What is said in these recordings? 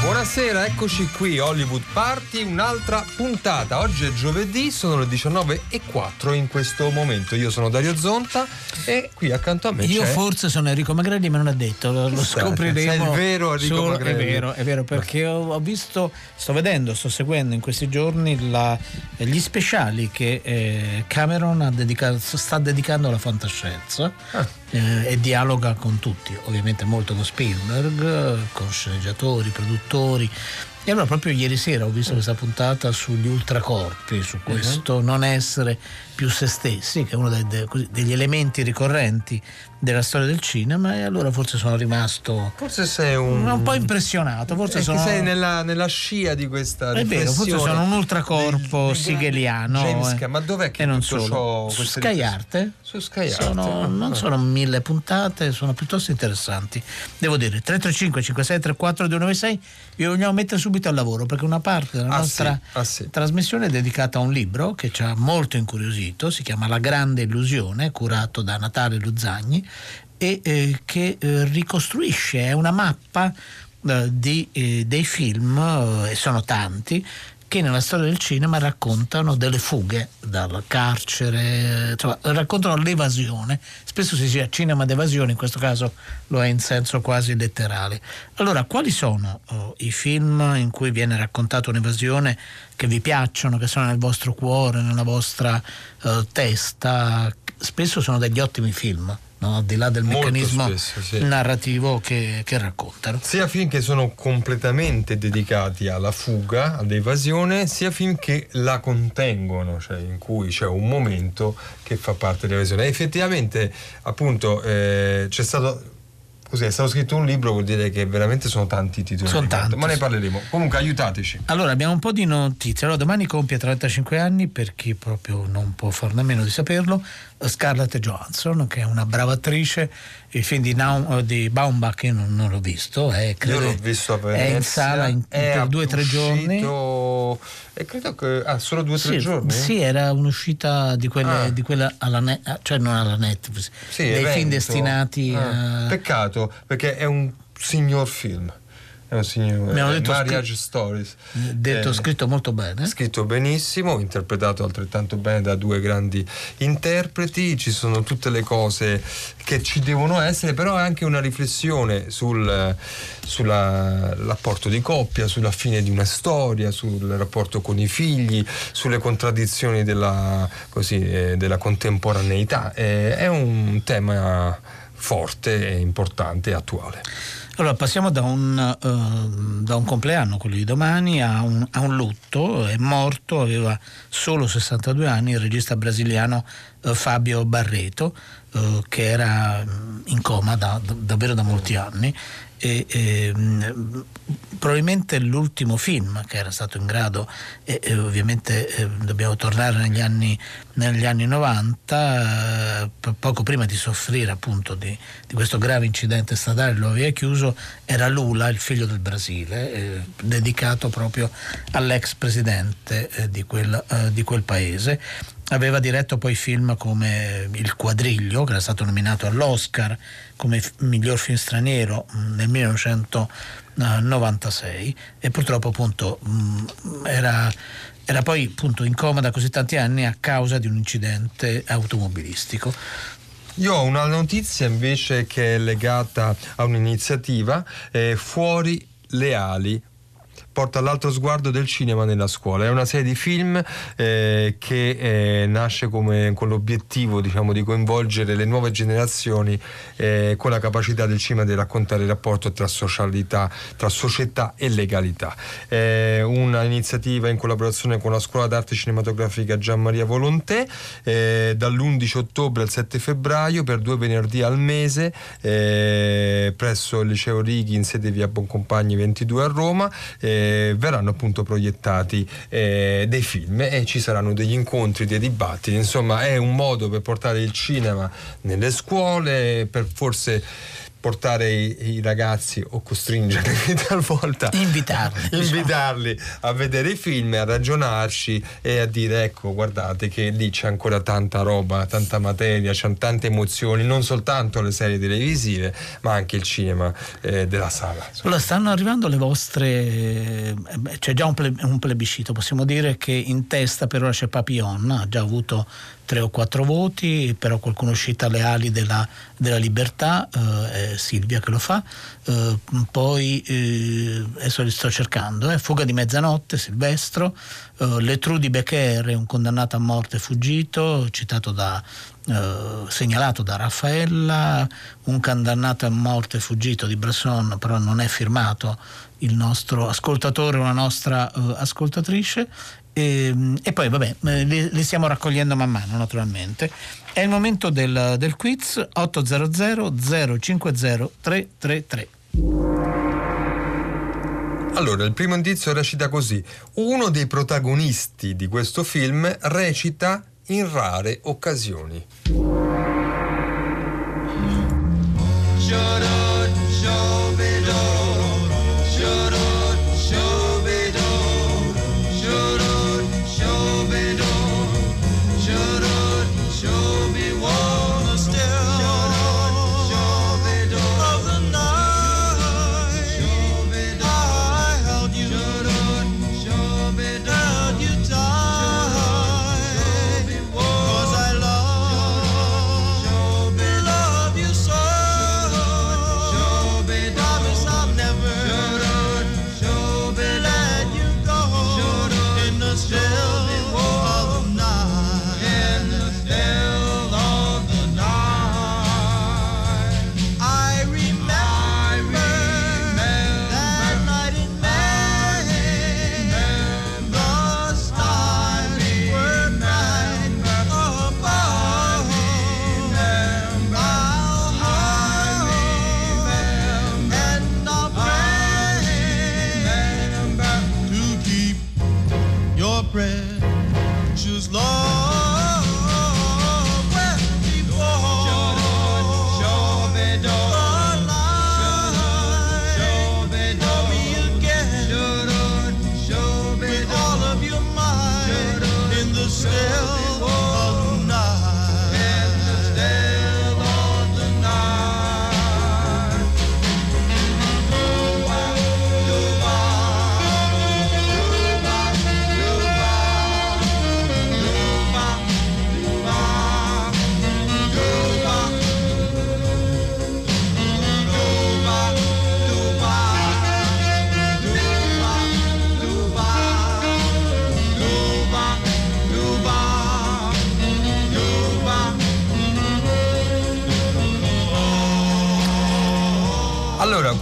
Buonasera, eccoci qui, Hollywood Party, un'altra puntata. Oggi è giovedì, sono le 19.04 in questo momento. Io sono Dario Zonta e qui accanto a me Io c'è... forse sono Enrico Magrelli, ma non è detto, lo, lo scopriremo. il vero Enrico solo- Magrelli. È vero, è vero, perché ho, ho visto, sto vedendo, sto seguendo in questi giorni la- gli speciali che eh, Cameron ha dedicato- sta dedicando alla fantascienza. Ah. Eh, e dialoga con tutti, ovviamente molto con Spielberg, con sceneggiatori, produttori. E allora proprio ieri sera ho visto questa puntata sugli ultracorpi, su questo non essere più se stessi, che è uno dei- de- così, degli elementi ricorrenti della storia del cinema e allora forse sono rimasto Forse sei un... un po' impressionato, forse che sono... sei nella, nella scia di questa È vero, forse sono un ultracorpo del- sigeliano. James eh. Ma dov'è che non solo. Su Sky? Arte? Su Sky Arte. Sono- non sono mille puntate, sono piuttosto interessanti. Devo dire, 335 56 34 296 vi vogliamo mettere subito al lavoro perché una parte della Ah, nostra sì, ah, sì. trasmissione è dedicata a un libro che ci ha molto incuriosito, si chiama La grande illusione, curato da Natale Luzzagni e eh, che eh, ricostruisce, è una mappa eh, di, eh, dei film, eh, e sono tanti, che nella storia del cinema raccontano delle fughe dal carcere, insomma, raccontano l'evasione. Spesso si dice cinema d'evasione, in questo caso lo è in senso quasi letterale. Allora, quali sono oh, i film in cui viene raccontata un'evasione che vi piacciono, che sono nel vostro cuore, nella vostra eh, testa? Spesso sono degli ottimi film. No? Al di là del Molto meccanismo spesso, sì. narrativo che, che raccontano. Sia film che sono completamente dedicati alla fuga, all'evasione, sia film che la contengono, cioè in cui c'è un momento che fa parte dell'evasione. E effettivamente, appunto, eh, c'è stato. Così è stato scritto un libro, vuol dire che veramente sono tanti titoli. Sono tanti, Ma ne parleremo. Comunque aiutateci. Allora, abbiamo un po' di notizie. Allora, domani compie 35 anni, per chi proprio non può farne a meno di saperlo, Scarlett Johansson, che è una brava attrice. Il film di, Nau- di Baumbach io non, non l'ho visto, è, credo- Io l'ho visto a Venezia. è in sala in- per due o tre giorni. E credo che. Ah, solo due o tre Sì, giorni? sì, era un'uscita di quelle, Ah. di quella alla net, cioè non alla Netflix, Sì, dei evento. film destinati Ah, a. Peccato, perché è un signor film. È un signor Mi hanno detto Marriage Stories. detto Eh, scritto molto bene. Scritto benissimo, interpretato altrettanto bene da due grandi interpreti, ci sono tutte le cose che ci devono essere, però è anche una riflessione sul sulla- rapporto di coppia, sulla fine di una storia, sul rapporto con i figli, sulle contraddizioni della, così, eh, della contemporaneità. Eh, è un tema forte, e importante e attuale. Allora passiamo da un, eh, da un compleanno, quello di domani, a un, a un lutto. È morto, aveva solo 62 anni, il regista brasiliano eh, Fabio Barreto, eh, che era mm, in coma da- da- davvero da molti anni. E, e, mh, probabilmente l'ultimo film che era stato in grado, e, e ovviamente eh, dobbiamo tornare negli anni, negli anni 90, eh, po- poco prima di soffrire appunto di, di questo grave incidente stradale, lo aveva chiuso, era Lula, il figlio del Brasile, eh, dedicato proprio all'ex presidente eh, di, quel, eh, di quel paese. Aveva diretto poi film come Il Quadriglio, che era stato nominato all'Oscar come miglior film straniero mh, nel 1996 e purtroppo appunto mh, era, era poi appunto in coma da così tanti anni a causa di un incidente automobilistico. Io ho una notizia invece che è legata a un'iniziativa, eh, Fuori le ali. Porta all'altro sguardo del cinema nella scuola. È una serie di film eh, che eh, nasce come, con l'obiettivo diciamo, di coinvolgere le nuove generazioni eh, con la capacità del cinema di raccontare il rapporto tra socialità, tra società e legalità. È una iniziativa in collaborazione con la Scuola d'Arte Cinematografica Gian Maria Volontè eh, dall'11 ottobre al 7 febbraio per due venerdì al mese eh, presso il liceo Righi in sede via Boncompagni 22 a Roma eh, verranno appunto proiettati eh, dei film e ci saranno degli incontri, dei dibattiti. Insomma è un modo per portare il cinema nelle scuole per forse portare i, i ragazzi o costringerli talvolta Invitarli, diciamo. invitarli a vedere i film, a ragionarci e a dire ecco guardate che lì c'è ancora tanta roba, tanta materia, c'è tante emozioni, non soltanto le serie televisive ma anche il cinema eh, della sala. Allora, stanno arrivando le vostre. eh, C'è già un plebiscito. Possiamo dire che in testa per ora c'è Papillon, ha già avuto tre o quattro voti, però qualcuno è uscito alle ali della, della libertà, eh, è Silvia che lo fa. Eh, poi eh, adesso li sto cercando: eh, Fuga di mezzanotte, Silvestro, eh, Le True di Becker, un condannato a morte fuggito, citato da, eh, segnalato da Raffaella, un condannato a morte fuggito di Bresson, però non è firmato il nostro ascoltatore la nostra eh, ascoltatrice. E, e poi vabbè, eh, li, li stiamo raccogliendo man mano naturalmente. È il momento del, del quiz 800 050 333. Allora, il primo indizio recita così. Uno dei protagonisti di questo film recita in rare occasioni. I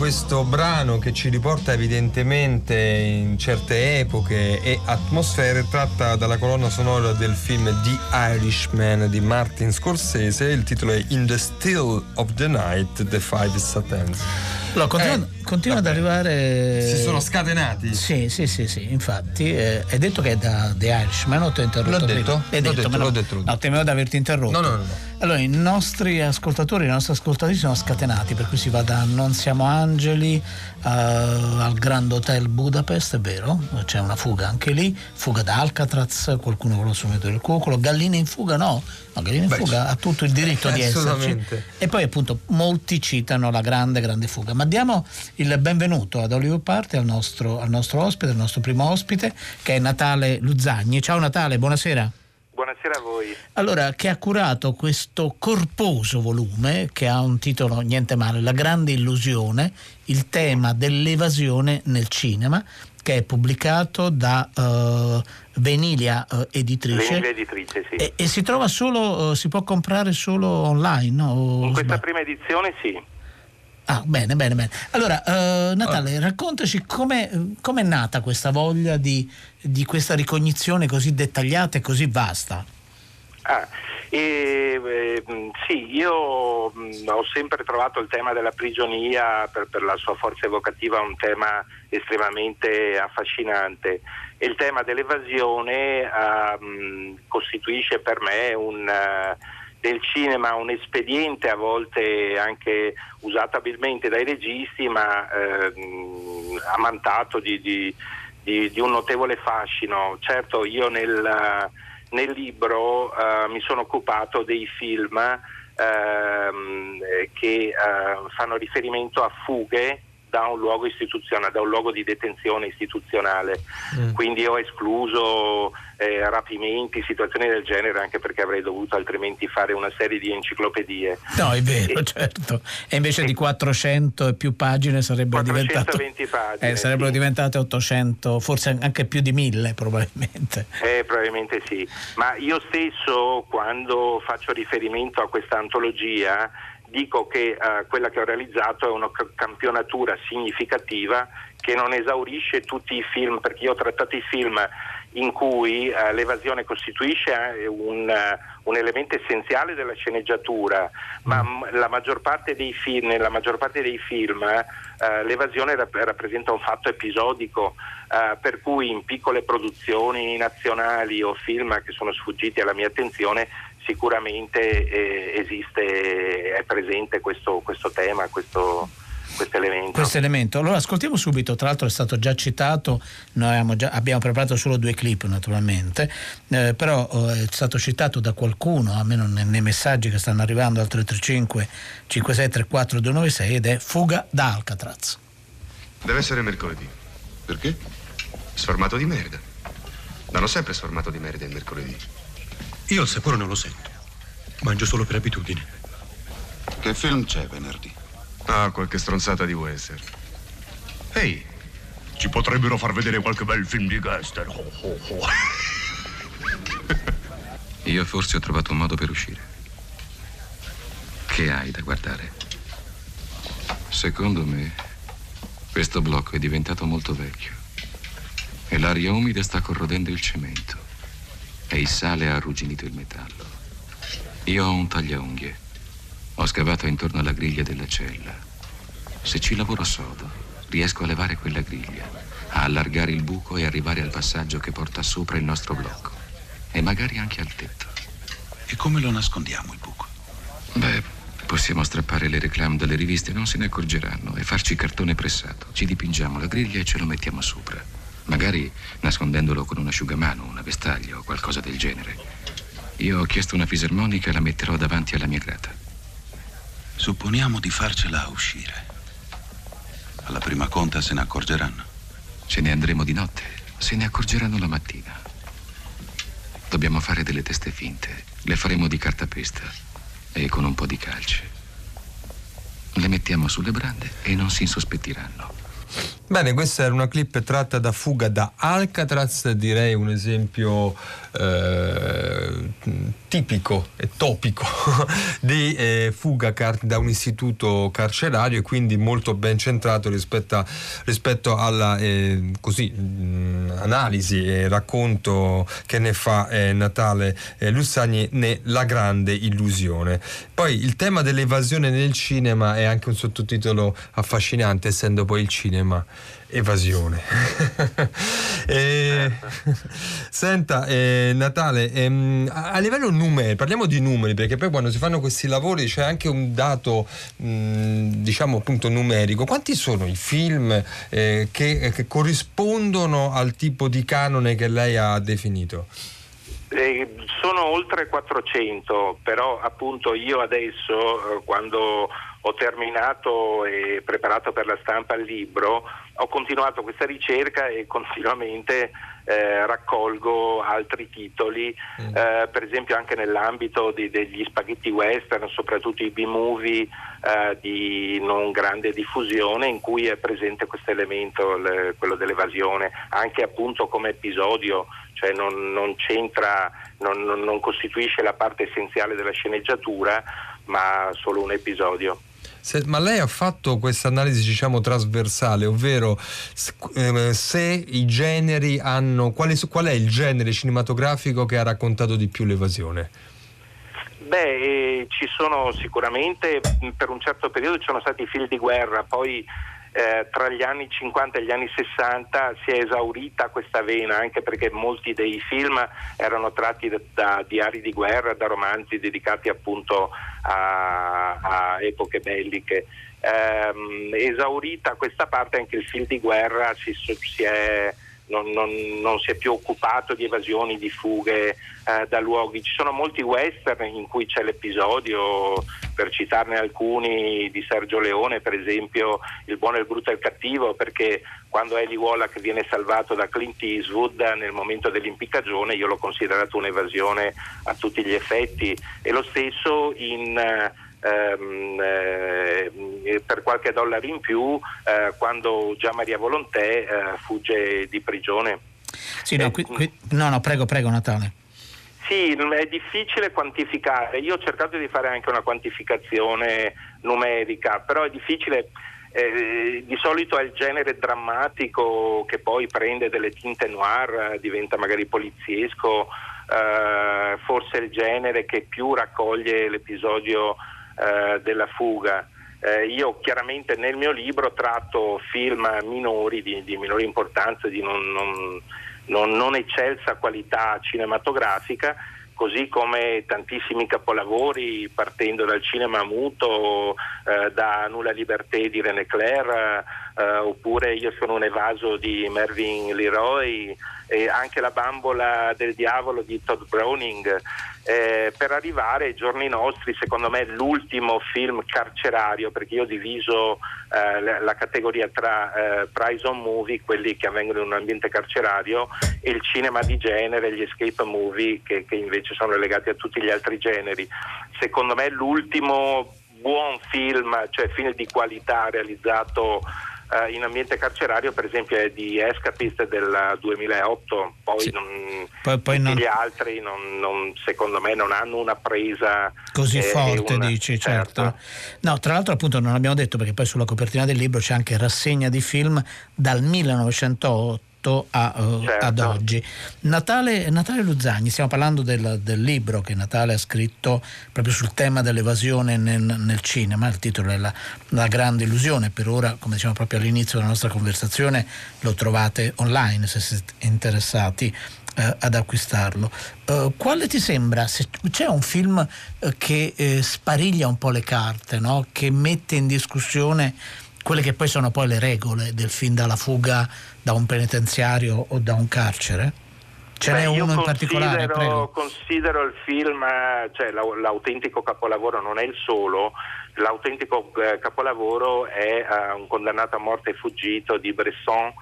questo brano che ci riporta evidentemente in certe epoche e atmosfere tratta dalla colonna sonora del film The Irishman di Martin Scorsese. Il titolo è In the Still of the Night, The Five Satans. Allora, continua, Eh, continua ad arrivare. Si sono scatenati. Sì, sì, sì, sì, infatti eh, hai detto che è da The Irishman o ti ho interrotto? L'ho detto, l'ho detto, meno- l'ho detto, l'ho No, temevo di averti interrotto. No, no, no, no. Allora, i nostri ascoltatori, i nostri ascoltatori sono scatenati, per cui si va da Non siamo angeli eh, al Grand Hotel Budapest, è vero? C'è una fuga anche lì, fuga da Alcatraz, qualcuno con lo strumento del cuculo, Galline in fuga no, no Galline in Beh, fuga ha tutto il diritto di esserci. E poi appunto molti citano la grande, grande fuga. Ma diamo il benvenuto ad Hollywood Party, al nostro, al nostro ospite, al nostro primo ospite, che è Natale Luzzagni. Ciao Natale, buonasera. Buonasera a voi. Allora, che ha curato questo corposo volume che ha un titolo niente male, La grande illusione, il tema dell'evasione nel cinema, che è pubblicato da eh, Venilia eh, Editrice. Venilia editrice, sì. E, e si trova solo, eh, si può comprare solo online, no? In questa prima edizione sì. Ah, bene, bene, bene. Allora, eh, Natale, raccontaci come è nata questa voglia di, di questa ricognizione così dettagliata e così vasta. Ah, e, eh, mh, sì, io mh, ho sempre trovato il tema della prigionia per, per la sua forza evocativa un tema estremamente affascinante e il tema dell'evasione ah, mh, costituisce per me un, eh, del cinema un espediente a volte anche usato abilmente dai registi, ma ehm, amantato di, di, di, di, un notevole fascino. Certo, io nel, nel libro eh, mi sono occupato dei film ehm, che eh, fanno riferimento a fughe da un luogo istituzionale, da un luogo di detenzione istituzionale. Mm. Quindi ho escluso eh, rapimenti, situazioni del genere, anche perché avrei dovuto altrimenti fare una serie di enciclopedie. No, è vero, e, certo. E invece sì. di 400 e più pagine sarebbero diventate pagine, eh, sarebbero sì. diventate 800, forse anche più di 1000 probabilmente. Eh, probabilmente sì. Ma io stesso quando faccio riferimento a questa antologia dico che eh, quella che ho realizzato è una campionatura significativa che non esaurisce tutti i film, perché io ho trattato i film in cui eh, l'evasione costituisce eh, un, uh, un, elemento essenziale della sceneggiatura, ma m- la maggior parte dei film, nella maggior parte dei film uh, l'evasione rap- rappresenta un fatto episodico, uh, per cui in piccole produzioni nazionali o film che sono sfuggiti alla mia attenzione sicuramente eh, esiste, è presente questo, questo tema, questo, questo elemento. questo elemento. Allora ascoltiamo subito, tra l'altro è stato già citato, noi già, abbiamo preparato solo due clip naturalmente, eh, però eh, è stato citato da qualcuno, almeno nei, nei messaggi che stanno arrivando al 335 5634 296 ed è Fuga da Alcatraz. Deve essere mercoledì. Perché? Sformato di merda. Danno sempre sformato di merda il mercoledì. Io il sapore non lo sento. Mangio solo per abitudine. Che film c'è venerdì? Ah, qualche stronzata di western. Ehi, ci potrebbero far vedere qualche bel film di gangster. Oh, oh, oh. Io forse ho trovato un modo per uscire. Che hai da guardare? Secondo me, questo blocco è diventato molto vecchio e l'aria umida sta corrodendo il cemento e il sale ha arrugginito il metallo. Io ho un tagliaunghie. Ho scavato intorno alla griglia della cella. Se ci lavoro sodo, riesco a levare quella griglia, a allargare il buco e arrivare al passaggio che porta sopra il nostro blocco. E magari anche al tetto. E come lo nascondiamo il buco? Beh, possiamo strappare le reclame dalle riviste, non se ne accorgeranno, e farci cartone pressato. Ci dipingiamo la griglia e ce lo mettiamo sopra. Magari nascondendolo con un asciugamano, una vestaglia o qualcosa del genere. Io ho chiesto una fisarmonica e la metterò davanti alla mia grata. Supponiamo di farcela uscire. Alla prima conta se ne accorgeranno. Ce ne andremo di notte. Se ne accorgeranno la mattina. Dobbiamo fare delle teste finte. Le faremo di cartapesta e con un po' di calce. Le mettiamo sulle brande e non si insospettiranno. Bene, questa era una clip tratta da Fuga da Alcatraz, direi un esempio eh, tipico e topico di eh, fuga car- da un istituto carcerario e quindi molto ben centrato rispetto, a, rispetto alla eh, così, mh, analisi e racconto che ne fa eh, Natale eh, Lussagni ne La grande illusione. Poi il tema dell'evasione nel cinema è anche un sottotitolo affascinante essendo poi il cinema evasione. e, senta, eh, Natale, ehm, a, a, livello numeri, parliamo di numeri, perché poi quando si fanno questi lavori c'è anche un dato, mh, diciamo appunto numerico. Quanti sono i film eh, che, che corrispondono al tipo di canone che lei ha definito? Eh, sono oltre 400, però appunto io adesso, eh, quando ho terminato e preparato per la stampa il libro, ho continuato questa ricerca e continuamente eh, raccolgo altri titoli, mm. eh, per esempio anche nell'ambito di, degli spaghetti western, soprattutto i B-movie eh, di non grande diffusione, in cui è presente questo elemento, le, quello dell'evasione, anche appunto come episodio, cioè non, non c'entra, non, non costituisce la parte essenziale della sceneggiatura, ma solo un episodio. Se, ma lei ha fatto questa analisi diciamo trasversale, ovvero eh, se i generi hanno qual è, qual è il genere cinematografico che ha raccontato di più l'evasione? Beh, eh, ci sono sicuramente per un certo periodo ci sono stati film di guerra, poi eh, tra gli anni 50 e gli anni 60 si è esaurita questa vena, anche perché molti dei film erano tratti da, da diari di guerra, da romanzi dedicati appunto a, a epoche belliche. Ehm, esaurita questa parte anche il film di guerra si, si è non, non, non, si è più occupato di evasioni, di fughe eh, da luoghi. Ci sono molti western in cui c'è l'episodio, per citarne alcuni, di Sergio Leone, per esempio Il buono, il brutto e il cattivo, perché quando Eli Wallach viene salvato da Clint Eastwood nel momento dell'impiccagione io l'ho considerato un'evasione a tutti gli effetti e lo stesso in... Eh, ehm, eh, per qualche dollaro in più eh, quando già Maria Volontè eh, fugge di prigione. Sì, no, qui, qui, no, no, prego, prego Natale. Sì, è difficile quantificare. Io ho cercato di fare anche una quantificazione numerica, però è difficile. Eh, di solito è il genere drammatico che poi prende delle tinte noir, diventa magari poliziesco, eh, forse il genere che più raccoglie l'episodio eh, della fuga. Eh, io chiaramente nel mio libro tratto film minori, di, di minore importanza, di non, non, non, non eccelsa qualità cinematografica, così come tantissimi capolavori partendo dal cinema muto, eh, da Nulla Liberté di René Clair, eh, oppure Io sono un evaso di Mervyn Leroy, e anche La bambola del diavolo di Todd Browning. Eh, per arrivare ai giorni nostri, secondo me l'ultimo film carcerario, perché io ho diviso eh, la, categoria tra eh, prize movie, quelli che avvengono in un ambiente carcerario, e il cinema di genere, gli escape movie, che, che invece sono legati a tutti gli altri generi. Secondo me l'ultimo buon film, cioè film di qualità realizzato Uh, in ambiente carcerario per esempio è di Escapist del 2008 poi, sì. non, poi, poi non... gli altri non, secondo me non hanno una presa così eh, forte una... dici certo. certo no tra l'altro appunto non abbiamo detto perché poi sulla copertina del libro c'è anche rassegna di film dal 1908 rispetto a, uh, certo. ad oggi. Natale, Natale, Luzzagni, stiamo parlando del, del, libro che Natale ha scritto proprio sul tema dell'evasione nel, nel cinema, il titolo è la, la, grande illusione, per ora come diciamo proprio all'inizio della nostra conversazione lo trovate online se siete interessati eh, ad acquistarlo. Uh, quale ti sembra? Se c'è un film uh, che eh, spariglia un po' le carte, no? che mette in discussione quelle che poi sono poi le regole del film dalla fuga da un penitenziario o da un carcere? Ce n'è uno in particolare? Prego. Considero il film, cioè l'autentico capolavoro non è il solo, l'autentico eh, capolavoro è uh, un condannato a morte fuggito di Bresson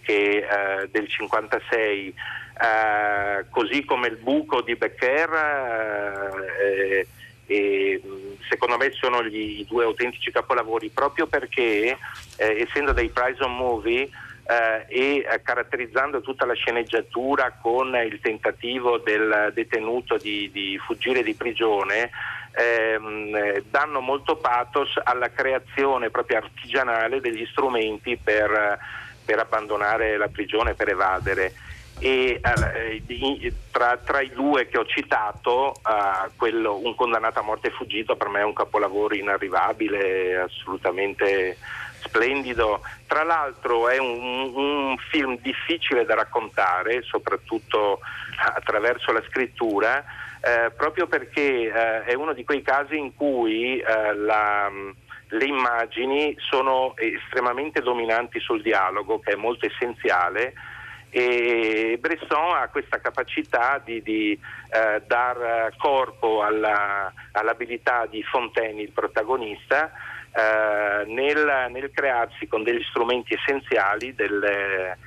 che, uh, del 56, uh, così come il buco di Becker. Eh, e, secondo me sono gli, i due autentici capolavori proprio perché eh, essendo dei prize on movie eh, e eh, caratterizzando tutta la sceneggiatura con il tentativo del detenuto di, di fuggire di prigione ehm, danno molto pathos alla creazione proprio artigianale degli strumenti per, per abbandonare la prigione, per evadere. E eh, tra, tra, i due che ho citato eh, quello, un condannato a morte fuggito per me è un capolavoro inarrivabile assolutamente splendido. Tra l'altro è un, un film difficile da raccontare soprattutto attraverso la scrittura eh, proprio perché eh, è uno di quei casi in cui eh, la le immagini sono estremamente dominanti sul dialogo, che è molto essenziale, e Bresson ha questa capacità di, di eh, dar corpo alla, all'abilità di Fontaine, il protagonista, eh, nel, nel, crearsi con degli strumenti essenziali delle,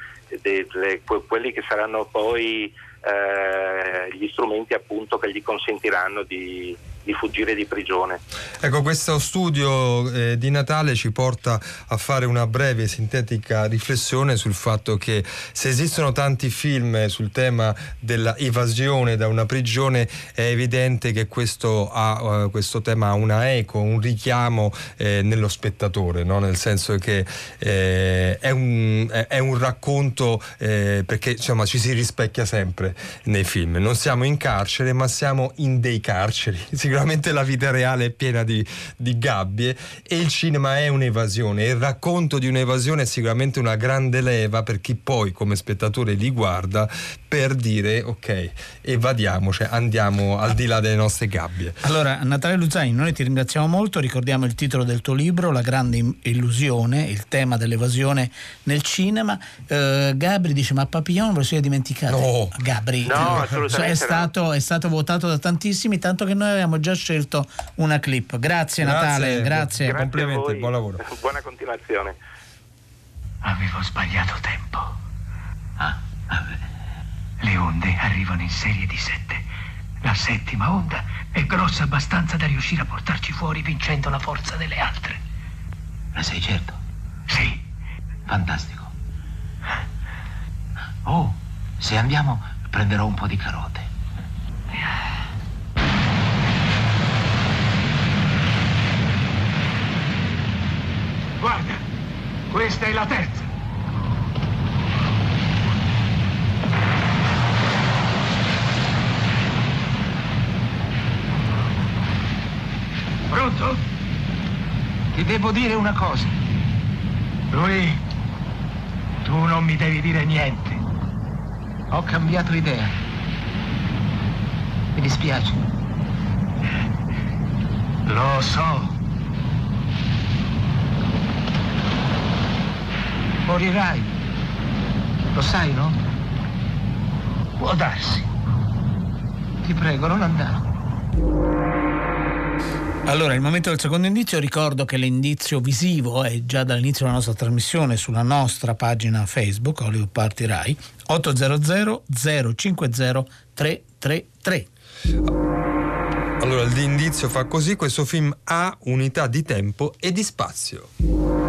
delle, quelli che saranno poi eh, gli strumenti appunto che gli consentiranno di, di fuggire di prigione. Ecco, questo studio eh, di Natale ci porta a fare una breve e sintetica riflessione sul fatto che se esistono tanti film sul tema della evasione da una prigione è evidente che questo, ha, uh, questo tema ha una eco, un richiamo eh, nello spettatore, no? nel senso che eh, è, un, è, un, racconto eh, perché insomma ci si rispecchia sempre nei film. Non siamo in carcere ma siamo in dei carceri. sicuramente la vita reale è piena di, di gabbie e il cinema è un'evasione. Il racconto di un'evasione è sicuramente una grande leva per chi poi come spettatore li guarda per dire ok, evadiamoci, andiamo al di là delle nostre gabbie. Allora, Natale Luzzani, noi ti ringraziamo molto, ricordiamo il titolo del tuo libro, La grande illusione, il tema dell'evasione nel cinema. Eh, Gabri dice, ma Papillon ve lo siete dimenticato? No. Gabri, No, eh, assolutamente è, no. stato, è stato votato da tantissimi, tanto che noi avevamo già scelto una clip. Grazie, Natale, grazie. Grazie a Complimenti, buon lavoro. Buona continuazione. Avevo sbagliato tempo. Ah, Le onde arrivano in serie di sette. La settima onda è grossa abbastanza da riuscire a portarci fuori vincendo la forza delle altre. Ne sei certo? Sì, Fantastico. Oh, se andiamo prenderò un po' di carote. guarda, questa è la terza. Pronto? Ti devo dire una cosa. Lui, tu non mi devi dire niente. Ho cambiato idea. Mi dispiace. Lo so. Morirai. Lo sai, no? Può darsi. Ti prego, non andare. Allora, il momento del secondo indizio, ricordo che l'indizio visivo è già dall'inizio della nostra trasmissione sulla nostra pagina Facebook, Hollywood Party Rai, 800 050 333. Allora, l'indizio fa così, questo film ha unità di tempo e di spazio.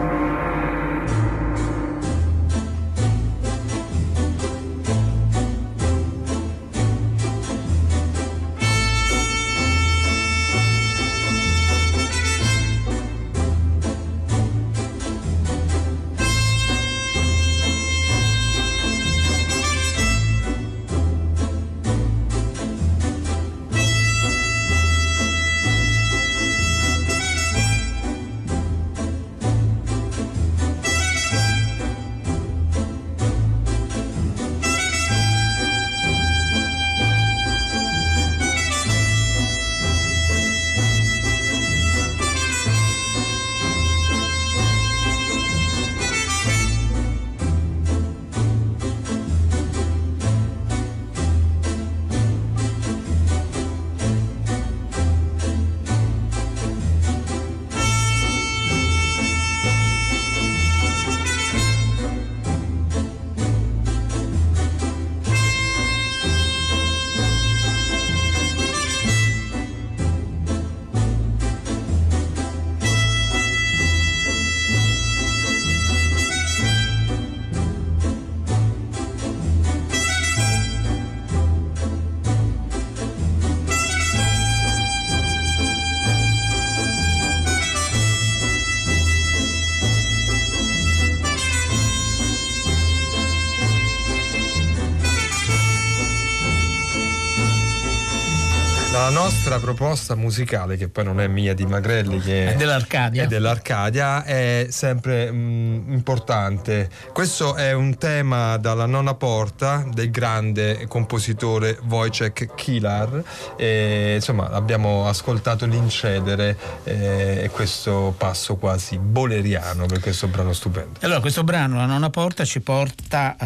La nostra proposta musicale, che poi non è mia di Magrelli, che È dell'Arcadia. è dell'Arcadia, è sempre mm, importante. Questo è un tema dalla nona porta del grande compositore Wojciech Kilar. E, insomma, abbiamo ascoltato l'incedere eh, e questo passo quasi boleriano per questo brano stupendo. Allora, questo brano, La nona porta, ci porta,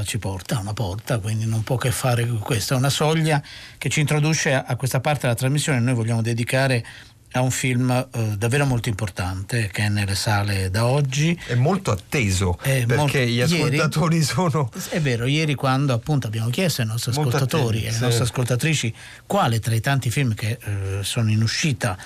eh, ci porta a una porta, quindi non può che fare con questo. È una soglia che ci introduce a, a questa parte della trasmissione. Noi vogliamo dedicare a un film eh, davvero molto importante che è nelle sale da oggi. È molto atteso È perché molto- gli ieri- ascoltatori sono È vero, ieri quando appunto abbiamo chiesto ai nostri ascoltatori attenti, e alle nostre ascoltatrici quale tra i tanti film che eh, sono in uscita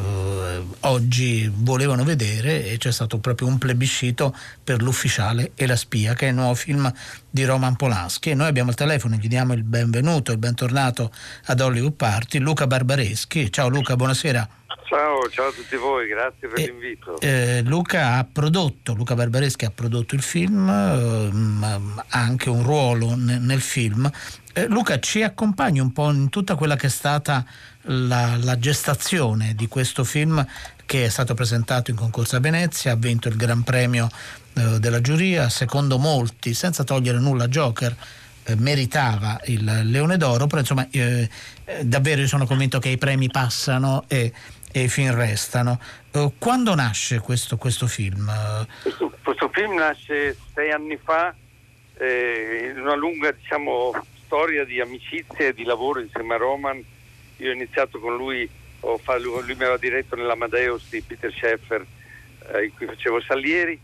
eh, oggi volevano vedere e c'è stato proprio un plebiscito per L'Ufficiale e la Spia che è il nuovo film di Roman Polanski e noi abbiamo il telefono gli diamo il benvenuto, il bentornato ad Hollywood Party, Luca Barbareschi. Ciao Luca, buonasera. Ciao, ciao a tutti voi, grazie per l'invito. Eh, Luca ha prodotto, Luca Barbareschi ha prodotto il film, eh, ha anche un ruolo ne- nel film. Eh, Luca ci accompagni un po' in tutta quella che è stata la, la gestazione di questo film che è stato presentato in concorso a Venezia, ha vinto il Gran Premio eh, della giuria, secondo molti, senza togliere nulla a Joker, eh, meritava il Leone d'Oro, però insomma eh, davvero io sono convinto che i premi passano e, e film restano. Eh, quando nasce questo, questo film? Questo, questo film nasce sei anni fa eh, in una lunga diciamo, storia di amicizia e di lavoro insieme a Roman. Io ho iniziato con lui, ho fa- lui, lui mi aveva diretto nell'Amadeus di Peter Schaeffer eh, in cui facevo Salieri.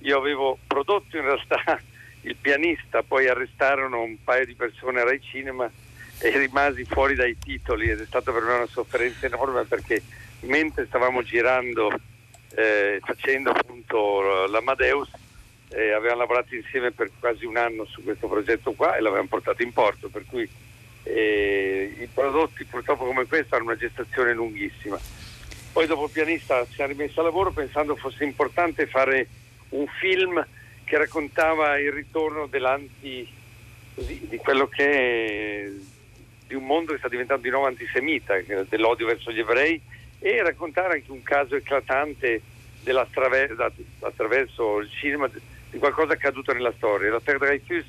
Io avevo prodotto in realtà il pianista, poi arrestarono un paio di persone a Rai Cinema e rimasi fuori dai titoli ed è stata per me una sofferenza enorme perché mentre stavamo girando, eh, facendo appunto l'Amadeus, eh, avevamo lavorato insieme per quasi un anno su questo progetto qua e l'avevamo portato in porto, per cui eh, i prodotti purtroppo come questo hanno una gestazione lunghissima. Poi dopo pianista si è rimessa a lavoro pensando fosse importante fare un film che raccontava il ritorno dell'anti, così, di quello che è di un mondo che sta diventando di nuovo antisemita, che- dell'odio verso gli ebrei e raccontare anche un caso eclatante attraverso il cinema di qualcosa accaduto nella storia. La Terre Dreyfus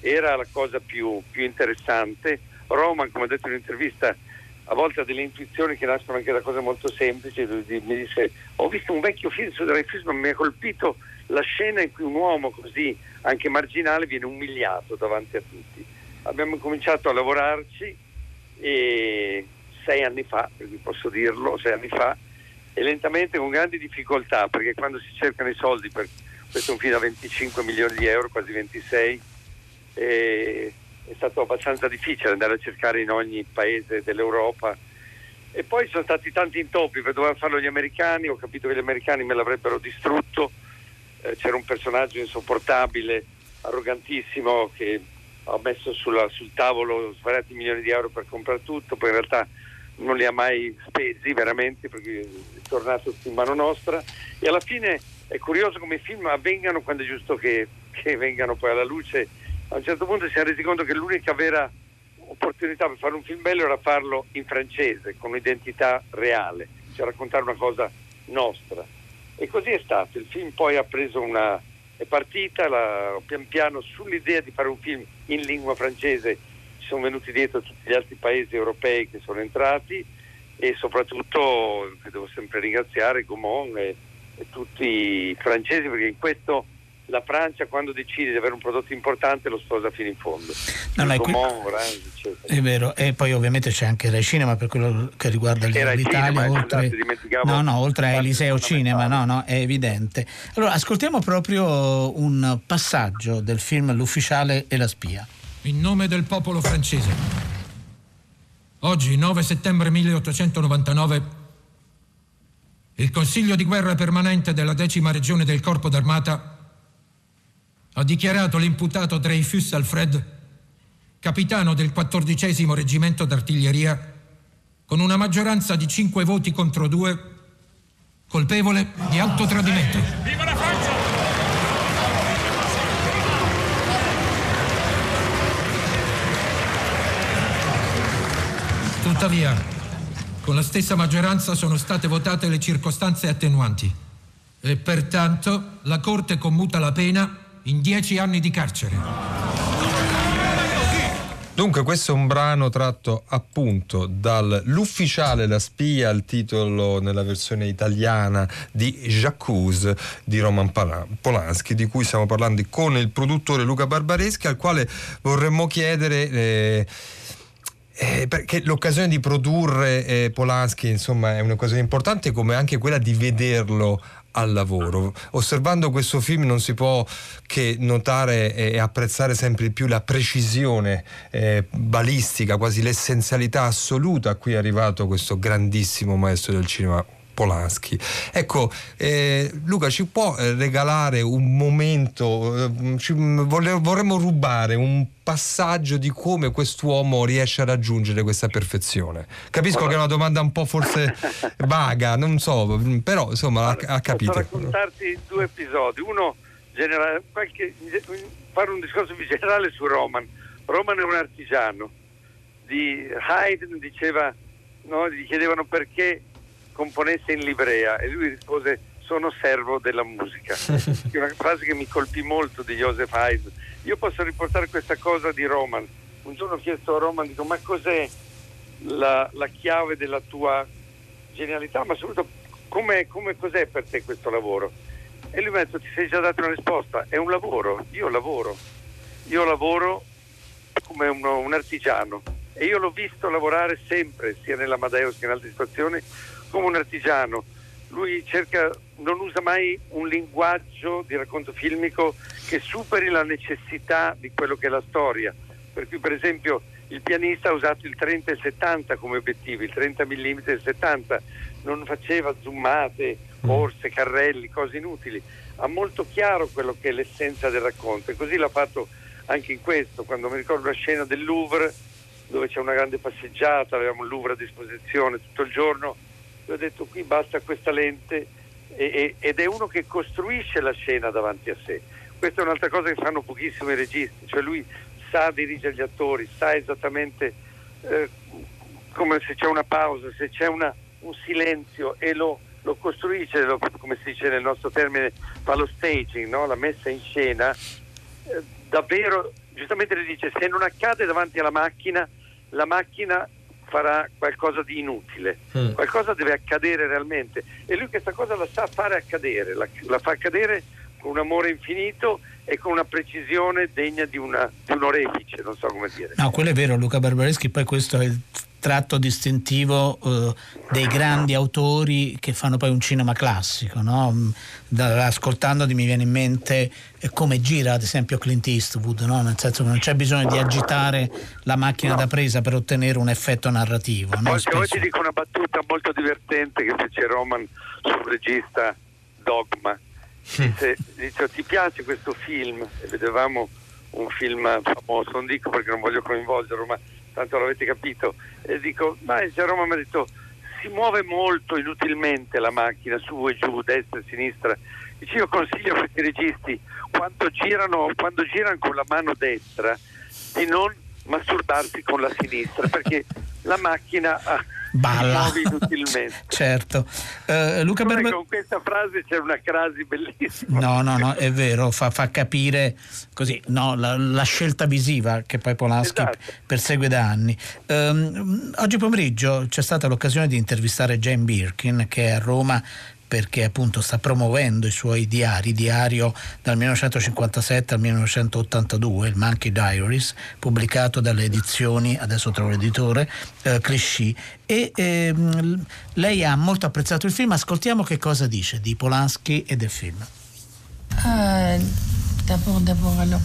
era la cosa più, più interessante. Roman, come ha detto in un'intervista, a volte ha delle intuizioni che nascono anche da cose molto semplici. Mi disse: Ho visto un vecchio film su Dreyfus, ma mi ha colpito la scena in cui un uomo così, anche marginale, viene umiliato davanti a tutti. Abbiamo cominciato a lavorarci e sei anni fa, posso dirlo, sei anni fa, e lentamente con grandi difficoltà, perché quando si cercano i soldi per questo è un film da 25 milioni di euro, quasi 26, e è stato abbastanza difficile andare a cercare in ogni paese dell'Europa. E poi ci sono stati tanti intoppi, perché dovevano farlo gli americani, ho capito che gli americani me l'avrebbero distrutto, eh, c'era un personaggio insopportabile, arrogantissimo, che ha messo sulla- sul tavolo svariati milioni di euro per comprare tutto, poi in realtà non li ha mai spesi veramente perché è tornato in mano nostra e alla fine è curioso come i film avvengano quando è giusto che, che vengano poi alla luce. A un certo punto ci siamo resi conto che l'unica vera opportunità per fare un film bello era farlo in francese, con un'identità reale, cioè raccontare una cosa nostra. E così è stato. Il film poi ha preso una. è partita la- pian piano sull'idea di fare un film in lingua francese. Sono venuti dietro tutti gli altri paesi europei che sono entrati e soprattutto devo sempre ringraziare Gaumont e, e tutti i francesi perché in questo la Francia quando decide di avere un prodotto importante lo sposa fino in fondo. No, no, è Gaumont, Orange. È vero, e poi ovviamente c'è anche Rai Cinema per quello che riguarda l'Italia, Cinema, oltre, no, no, oltre a Eliseo Cinema, no, no, è evidente. Allora, ascoltiamo proprio un passaggio del film L'ufficiale e la spia. In nome del popolo francese. Oggi, 9 settembre 1899, il Consiglio di guerra permanente della decima regione del Corpo d'Armata ha dichiarato l'imputato Dreyfus Alfred, capitano del quattordicesimo reggimento d'artiglieria, con una maggioranza di cinque voti contro due, colpevole di alto tradimento. Viva la Francia! Tuttavia, con la stessa maggioranza sono state votate le circostanze attenuanti e pertanto la Corte commuta la pena in dieci anni di carcere. Dunque questo è un brano tratto appunto dall'ufficiale La spia, il titolo nella versione italiana di J'accuse di Roman Polanski, di cui stiamo parlando con il produttore Luca Barbareschi, al quale vorremmo chiedere... eh, eh, perché l'occasione di produrre eh, Polanski insomma è un'occasione importante come anche quella di vederlo al lavoro. Osservando questo film non si può che notare e apprezzare sempre di più la precisione eh, balistica, quasi l'essenzialità assoluta a cui è arrivato questo grandissimo maestro del cinema Polanski. Ecco, eh, Luca ci può eh, regalare un momento, eh, ci- vole- vorremmo rubare un passaggio di come quest'uomo riesce a raggiungere questa perfezione. Capisco che è una domanda un po' forse vaga, non so, però insomma ha, ha Posso capito. raccontarti due episodi. Uno, generale, qualche- fare un discorso più generale su Roman. Roman è un artigiano. Di Haydn diceva, no, gli chiedevano perché componesse in livrea e lui rispose sono servo della musica. È una frase che mi colpì molto di Joseph Haydn. Io posso riportare questa cosa di Roman. Un giorno ho chiesto a Roman, dico, ma cos'è la, la chiave della tua genialità, ma soprattutto come, come- cos'è per te questo lavoro? E lui mi ha detto, ti sei già dato una risposta, è un lavoro, io lavoro, io lavoro come uno- un artigiano e io l'ho visto lavorare sempre, sia nell'Amadeus che in altre situazioni, come un artigiano. Lui cerca, non usa mai un linguaggio di racconto filmico che superi la necessità di quello che è la storia. Per cui, per esempio, il pianista ha usato il 30 e il 70 come obiettivi, il 30 mm e il 70, non faceva zoomate, corse, carrelli, cose inutili. Ha molto chiaro quello che è l'essenza del racconto e così l'ha fatto anche in questo. Quando mi ricordo la scena del Louvre, dove c'è una grande passeggiata, avevamo il Louvre a disposizione tutto il giorno, io ho detto qui basta questa lente e- e- ed è uno che costruisce la scena davanti a sé. Questa è un'altra cosa che fanno pochissimi registi, cioè lui sa dirigere gli attori, sa esattamente eh, come se c'è una pausa, se c'è una- un silenzio e lo, lo costruisce, lo- come si dice nel nostro termine, fa lo staging, no? la messa in scena, eh, davvero, giustamente lui dice, se non accade davanti alla macchina, la macchina farà qualcosa di inutile, Mm. qualcosa deve accadere realmente e lui questa cosa la sa fare accadere, la, la fa accadere con un amore infinito e con una precisione degna di, una, di un orefice, non so come dire. No, quello è vero, Luca Barbareschi, poi questo è il tratto distintivo eh, dei grandi autori che fanno poi un cinema classico. No? Mm, da- ascoltandoti mi viene in mente eh, come gira ad esempio Clint Eastwood, no? nel senso che non c'è bisogno di agitare la macchina da presa per ottenere un effetto narrativo. No? Spesso- ti dico una battuta molto divertente che fece Roman sul regista Dogma. Dice, dice, ti piace questo film? E vedevamo un film famoso, non dico perché non voglio coinvolgerlo, ma tanto l'avete capito. E dico, ma dice, Roman mi ha detto, si muove molto inutilmente la macchina, su e giù, destra e sinistra. Dice, io consiglio a questi registi, quando girano, quando girano con la mano destra, di non masturbarsi con la sinistra, perché la macchina ah, Balla. inutilmente. Certo. Eh, Luca Come Barbareschi... con questa frase c'è una crasi bellissima. No, no, no, è vero, fa, fa capire così, no, la, la scelta visiva che poi Polanski Esatto. persegue da anni. Ehm, oggi pomeriggio c'è stata l'occasione di intervistare Jane Birkin che è a Roma perché appunto sta promuovendo i suoi diari, diario dal 1957 al 1982, il Monkey Diaries, pubblicato dalle edizioni, adesso trovo l'editore, eh, Clichy. E ehm, lei ha molto apprezzato il film, ascoltiamo che cosa dice di Polanski e del film. Euh, d'abord, d'abord, alors.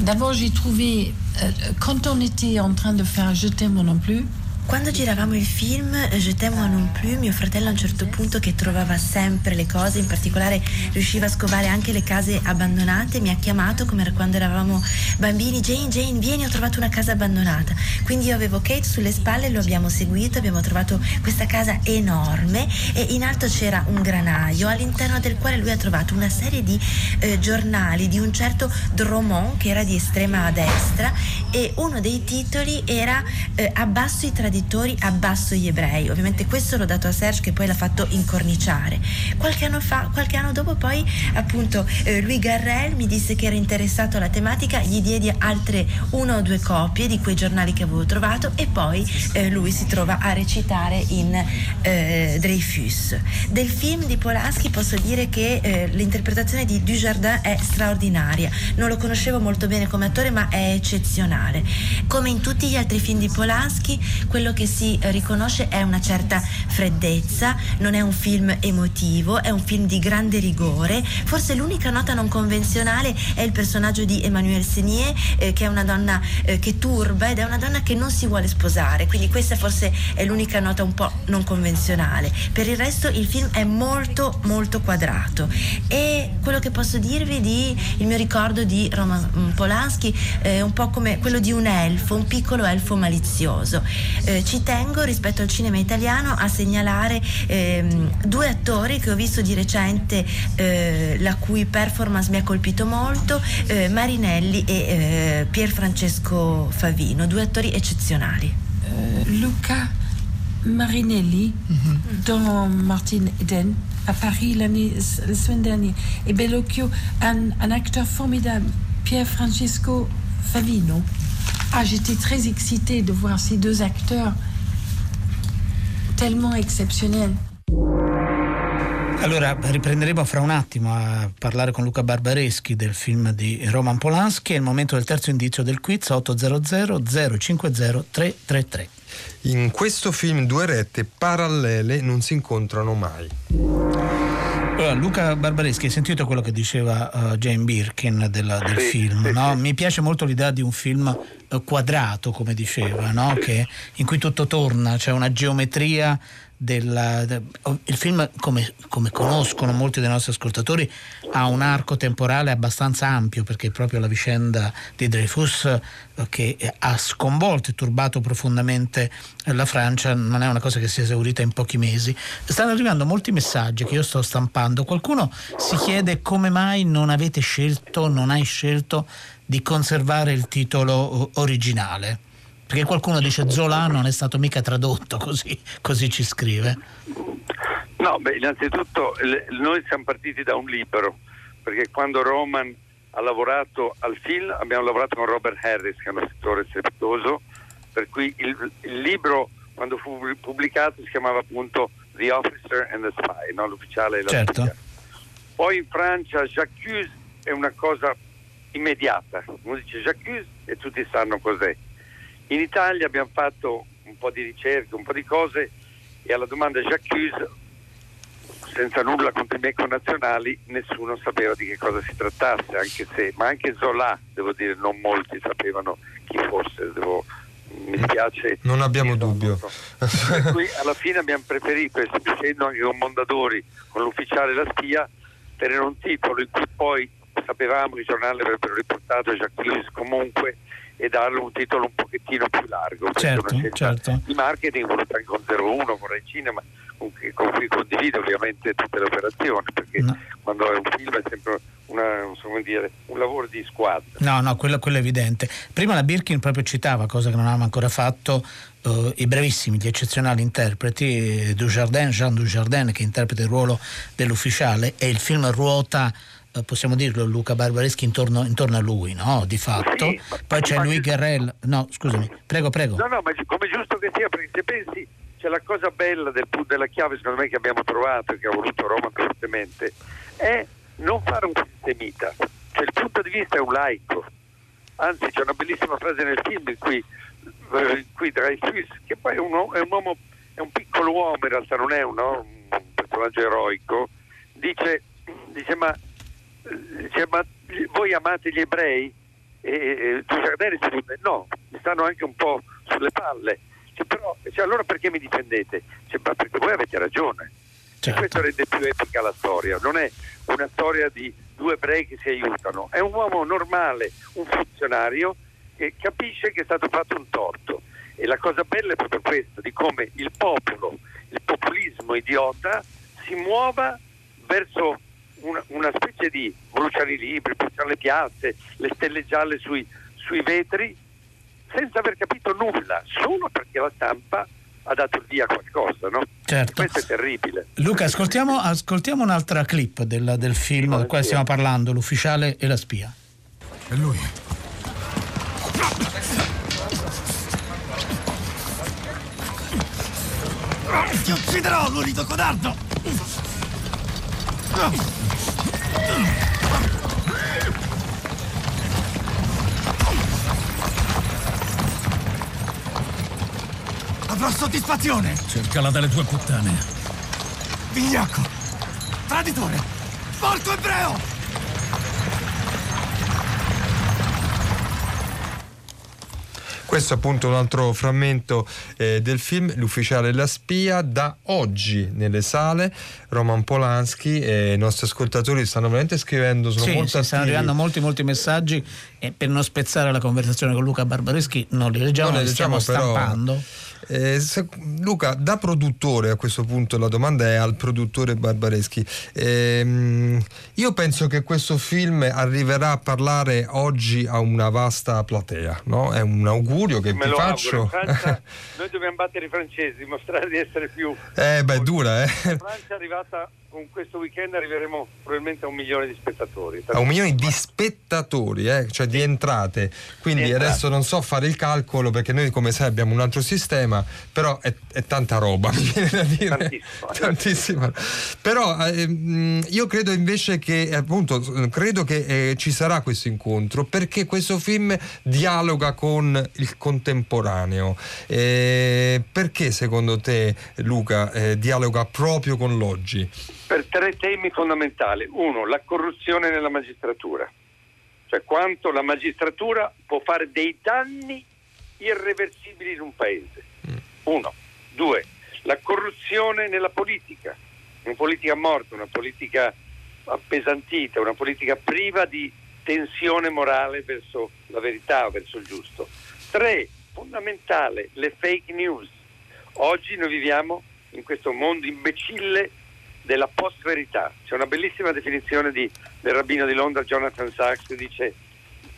D'abord, j'ai trouvé, euh, quand on était en train de faire Je t'aime non plus, Quando giravamo il film Je t'aime moi non plus, mio fratello a un certo punto che trovava sempre le cose, in particolare riusciva a scovare anche le case abbandonate, mi ha chiamato come era quando eravamo bambini, Jane, Jane, vieni, ho trovato una casa abbandonata. Quindi io avevo Kate sulle spalle, lo abbiamo seguito, abbiamo trovato questa casa enorme e in alto c'era un granaio all'interno del quale lui ha trovato una serie di eh, giornali di un certo Drummond che era di estrema destra e uno dei titoli era eh, Abbasso i traditori, abbasso gli ebrei. Ovviamente questo l'ho dato a Serge che poi l'ha fatto incorniciare. Qualche anno fa, qualche anno dopo poi appunto eh, Louis Garrel mi disse che era interessato alla tematica, gli diedi altre una o due copie di quei giornali che avevo trovato e poi eh, lui si trova a recitare in eh, Dreyfus. Del film di Polanski posso dire che eh, l'interpretazione di Dujardin è straordinaria. Non lo conoscevo molto bene come attore, ma è eccezionale. Come in tutti gli altri film di Polanski, quello quello che si eh, riconosce è una certa freddezza, non è un film emotivo, è un film di grande rigore. Forse l'unica nota non convenzionale è il personaggio di Emmanuelle Senier, eh, che è una donna eh, che turba ed è una donna che non si vuole sposare, quindi questa forse è l'unica nota un po' non convenzionale. Per il resto il film è molto molto quadrato e quello che posso dirvi di il mio ricordo di Roman Polanski è un po' come quello di un elfo, un piccolo elfo malizioso. Eh, ci tengo rispetto al cinema italiano a segnalare ehm, due attori che ho visto di recente eh, la cui performance mi ha colpito molto, eh, Marinelli e eh, Pier Francesco Favino, due attori eccezionali. Euh, Luca Marinelli dans Martin Eden à Paris l'année, la semaine dernière. Et Bellocchio, un, un acteur formidable, Pier Francesco Favino. Ah, j'étais très excitée de voir ces deux acteurs tellement exceptionnels. Allora riprenderemo fra un attimo a parlare con Luca Barbareschi del film di Roman Polanski. È il momento del terzo indizio del quiz 800 050 333. In questo film due rette parallele non si incontrano mai. Allora, Luca Barbareschi, hai sentito quello che diceva uh, Jane Birkin della- del Sì, film? sì, no? sì. Mi piace molto l'idea di un film eh, quadrato, come diceva, no? Che- in cui tutto torna, c'è una geometria della, de- oh, il film, come, come conoscono molti dei nostri ascoltatori, ha un arco temporale abbastanza ampio perché proprio la vicenda di Dreyfus eh, che ha sconvolto e turbato profondamente eh, la Francia non è una cosa che si è esaurita in pochi mesi. Stanno arrivando molti messaggi che io sto stampando. Qualcuno si chiede come mai non avete scelto, non hai scelto di conservare il titolo originale. Perché qualcuno dice Zola non è stato mica tradotto, così, così ci scrive. No, beh, innanzitutto le- noi siamo partiti da un libro, perché quando Roman ha lavorato al film abbiamo lavorato con Robert Harris, che è uno scrittore strepitoso, per cui il, il libro quando fu pubblicato si chiamava appunto The Officer and the Spy, no? l'ufficiale e la Certo. spia. Poi in Francia J'accuse è una cosa immediata, uno dice J'accuse e tutti sanno cos'è. In Italia abbiamo fatto un po' di ricerche, un po' di cose e alla domanda J'accuse, senza nulla contro i miei connazionali, nessuno sapeva di che cosa si trattasse, anche se, ma anche Zola, devo dire, non molti sapevano chi fosse, devo- mi spiace. Non abbiamo dubbio. Per cui alla fine abbiamo preferito, essendo anche con Mondadori, con l'ufficiale la spia, tenere un titolo in cui poi sapevamo che i giornali avrebbero riportato Jacques comunque e darle un titolo un pochettino più largo. Certo, certo. di marketing voluta con 01, con Rai Cinema, con, cui- con cui condivido ovviamente tutte le operazioni, perché quando è un film è sempre una- dire, un lavoro di squadra. No, no, quello, quello è evidente. Prima la Birkin proprio citava, cosa che non avevamo ancora fatto, eh, i bravissimi, gli eccezionali interpreti, eh, Dujardin, Jean Dujardin, che interpreta il ruolo dell'ufficiale, e il film ruota, possiamo dirlo, Luca Barbareschi intorno, intorno a lui, no? Di fatto. Sì, Poi c'è ma- Louis Guerrel, no, scusami, prego, prego. No, no, ma come giusto che sia, perché se pensi c'è la cosa bella del della chiave, secondo me, che abbiamo trovato e che ha voluto Roma fortemente, è non fare un sistemita. Cioè il punto di vista è un laico. Anzi, c'è una bellissima frase nel film in cui, eh, in cui Dreyfus, che poi è un, uomo- è un uomo, è un piccolo uomo, in realtà non è un, no, un personaggio eroico, dice, dice, ma voi amate gli ebrei? E, e Dujardin risponde no, mi stanno anche un po' sulle palle. Dice, però, dice, allora perché mi difendete? Dice, ma perché voi avete ragione. E questo rende più epica la storia, non è una storia di due ebrei che si aiutano, è un uomo normale, un funzionario che capisce che è stato fatto un torto. E la cosa bella è proprio questa, di come il popolo, il populismo idiota si muova verso una, una specie di bruciare i libri, bruciare le piazze, le stelle gialle sui, sui vetri, senza aver capito nulla, solo perché la stampa ha dato il via a qualcosa, no? Certo. Questo è terribile. Luca, ascoltiamo, ascoltiamo un'altra clip del, del film del quale stiamo parlando, L'ufficiale e la spia. È lui. Ti ucciderò, Lurito codardo! Avrò soddisfazione. Cercala dalle tue puttane. Vigliacco. Traditore. Volto ebreo. Questo è appunto un altro frammento eh, del film L'ufficiale e la spia da oggi nelle sale Roman Polanski e i nostri ascoltatori stanno veramente scrivendo sono Sì, molto sì, stanno attivi. arrivando molti molti messaggi e per non spezzare la conversazione con Luca Barbareschi non li leggiamo, Non li le stiamo leggiamo, però- stampando. Eh, se- Luca, da produttore a questo punto la domanda è al produttore Barbareschi. Ehm, io penso che questo film arriverà a parlare oggi a una vasta platea, no? È un augurio che Me ti faccio. Francia, noi dobbiamo battere i francesi, dimostrare di essere più. eh, beh, è dura, eh. La Francia è arrivata con questo weekend arriveremo probabilmente a un milione di spettatori. A un milione di spettatori, eh, cioè di entrate. Quindi Di entrate. adesso non so fare il calcolo perché noi come sai abbiamo un altro sistema, però è, è tanta roba, mi viene da dire. Tantissimo. Tantissima. Però eh, mh, io credo invece che appunto credo che eh, ci sarà questo incontro perché questo film dialoga con il contemporaneo. Eh, perché secondo te Luca eh, dialoga proprio con l'oggi? Per tre temi fondamentali. Uno, la corruzione nella magistratura, cioè quanto la magistratura può fare dei danni irreversibili in un paese. Uno. Due, la corruzione nella politica, una politica morta, una politica appesantita, una politica priva di tensione morale verso la verità, verso il giusto. Tre, fondamentale, le fake news. Oggi noi viviamo in questo mondo imbecille della post-verità. C'è una bellissima definizione di- del rabbino di Londra, Jonathan Sachs, che dice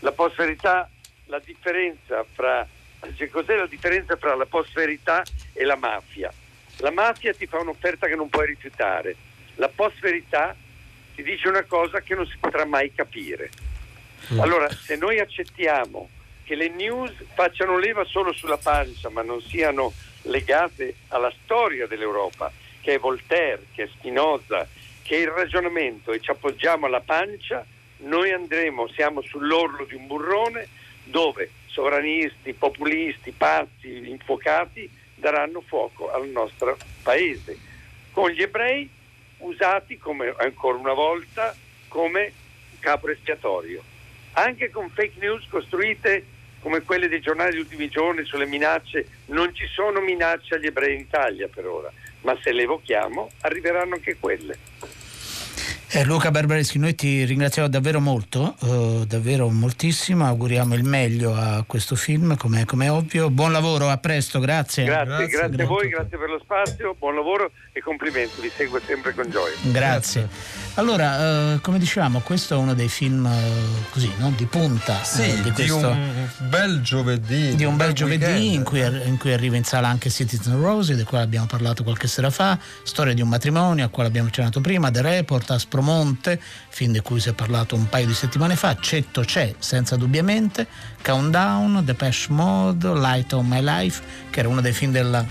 la post-verità, la differenza fra, dice, cos'è la differenza fra la post-verità e la mafia? La mafia ti fa un'offerta che non puoi rifiutare, la post-verità ti dice una cosa che non si potrà mai capire. Allora, se noi accettiamo che le news facciano leva solo sulla pancia, ma non siano legate alla storia dell'Europa, che è Voltaire, che è Spinoza, che è il ragionamento, e ci appoggiamo alla pancia, noi andremo, siamo sull'orlo di un burrone dove sovranisti, populisti, pazzi, infuocati daranno fuoco al nostro paese, con gli ebrei usati come ancora una volta come capo espiatorio anche con fake news costruite come quelle dei giornali degli ultimi giorni sulle minacce, non ci sono minacce agli ebrei in Italia per ora, ma se le evochiamo arriveranno anche quelle. Eh, Luca Barbareschi, noi ti ringraziamo davvero molto, eh, davvero moltissimo, auguriamo il meglio a questo film, come è ovvio. Buon lavoro, a presto, grazie. Grazie, grazie, a voi, grazie per lo spazio, buon lavoro e complimenti, vi seguo sempre con gioia. Grazie. Allora, eh, come dicevamo, questo è uno dei film eh, così, no? di punta Sì, eh, di, di questo, un bel giovedì. di un bel bel giovedì in cui, in cui arriva in sala anche Citizen Rose, di cui abbiamo parlato qualche sera fa, storia di un matrimonio, a quale abbiamo accennato prima, The Report, Aspromonte, film di cui si è parlato un paio di settimane fa, Cetto c'è, senza dubbiamente, Countdown, Depeche Mode, Light on My Life, che era uno dei film della,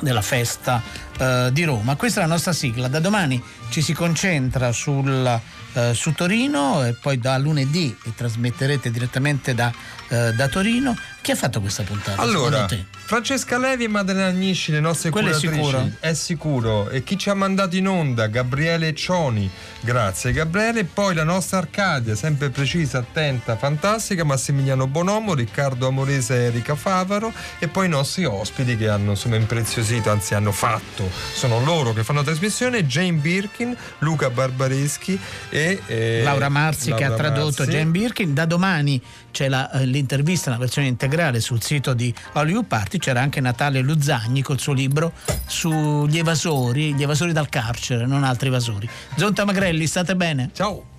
della festa eh, di Roma. Questa è la nostra sigla, da domani ci si concentra sul, eh, su Torino e poi da lunedì trasmetterete direttamente da, eh, da Torino. Chi ha fatto questa puntata? Allora? Francesca Levi e Maddalena Agnisci, le nostre Quello è curatrici. sicuro? È sicuro. E chi ci ha mandato in onda? Gabriele Cioni. Grazie Gabriele. Poi la nostra Arcadia, sempre precisa, attenta, fantastica. Massimiliano Bonomo, Riccardo Amorese e Erika Favaro. E poi i nostri ospiti che hanno insomma impreziosito, anzi hanno fatto. Sono loro che fanno la trasmissione. Jane Birkin, Luca Barbareschi e eh, Laura Marzi che ha Laura tradotto Marzi. Jane Birkin. Da domani c'è la, eh, l'intervista, una versione integrale sul sito di Hollywood Party. C'era anche Natale Luzzagni col suo libro sugli evasori, gli evasori dal carcere, non altri evasori. Zonta Magrelli, state bene? Ciao.